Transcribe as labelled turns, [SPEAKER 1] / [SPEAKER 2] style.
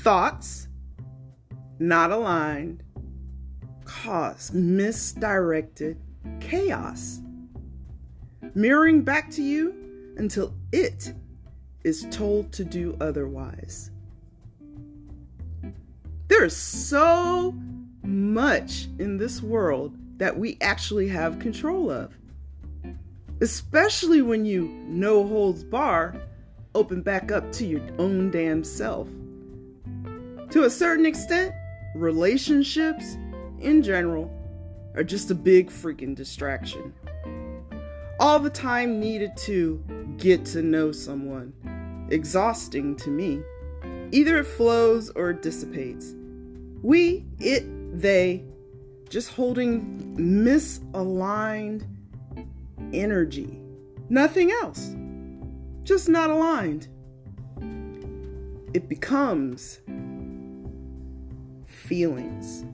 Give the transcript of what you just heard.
[SPEAKER 1] Thoughts not aligned cause misdirected chaos, mirroring back to you until it is told to do otherwise. There's so much in this world that we actually have control of. Especially when you no holds bar open back up to your own damn self. To a certain extent, relationships in general are just a big freaking distraction. All the time needed to get to know someone. Exhausting to me. Either it flows or it dissipates. We, it, they, just holding misaligned energy. Nothing else. Just not aligned. It becomes feelings